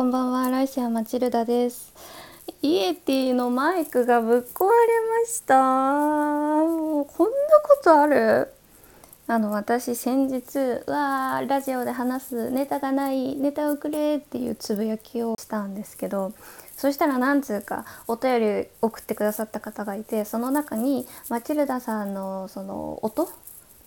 こんばんは、ライシアマチルダです。イエティのマイクがぶっ壊れました。もうこんなことある？あの私先日「わーラジオで話すネタがないネタをくれ」っていうつぶやきをしたんですけどそしたら何つうかお便り送ってくださった方がいてその中にマチルダさんのその音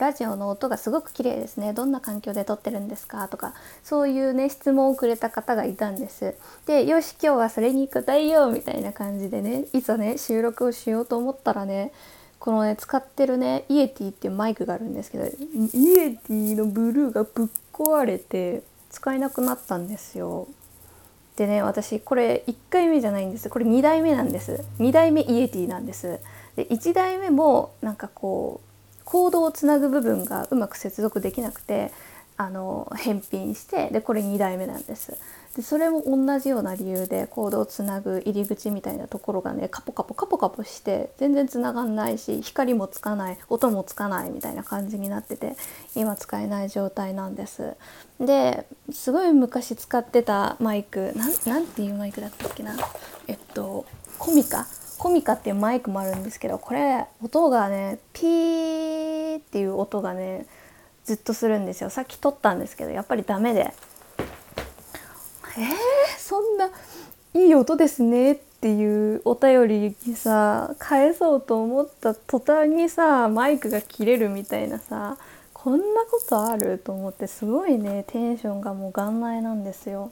ラジオの音がすごく綺麗ですね。どんな環境で撮ってるんですか？とかそういうね質問をくれた方がいたんです。でよし今日はそれに答えようみたいな感じでねいざね収録をしようと思ったらねこのね使ってるねイエティっていうマイクがあるんですけどイエティのブルーがぶっ壊れて使えなくなったんですよ。でね私これ1回目じゃないんです。これ2代目なんです。2代目イエティなんです。で1代目もなんかこうコードをつなぐ部分がうまく接続できなくてあの返品してでこれ2代目なんです。でそれも同じような理由でコードをつなぐ入り口みたいなところがねカポカポカポカポして全然つながんないし光もつかない音もつかないみたいな感じになってて今使えない状態なんです。ですごい昔使ってたマイクなんなんていうマイクだったっけな？えっとコミカ？コミカっていうマイクもあるんですけどこれ音がねピーっていう音がねずっとするんですよさっき撮ったんですけどやっぱりダメでえー、そんないい音ですねっていうお便りにさ返そうと思った途端にさマイクが切れるみたいなさこんなことある？と思ってすごいねテンションがもう元来なんですよ。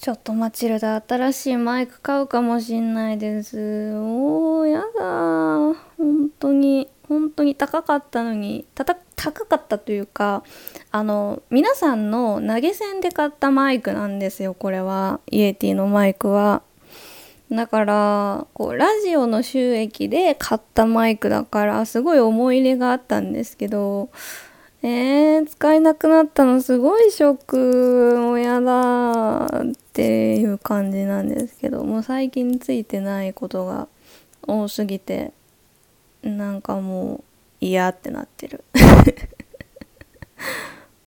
ちょっとマチルダ新しいマイク買うかもしんないです。おーやだー本当に本当に高かったのにたた高かったというかあの皆さんの投げ銭で買ったマイクなんですよこれはイエティのマイクは。だからこうラジオの収益で買ったマイクだからすごい思い入れがあったんですけどえー、使えなくなったのすごいショックもやだっていう感じなんですけどもう最近ついてないことが多すぎてなんかもう嫌ってなってる。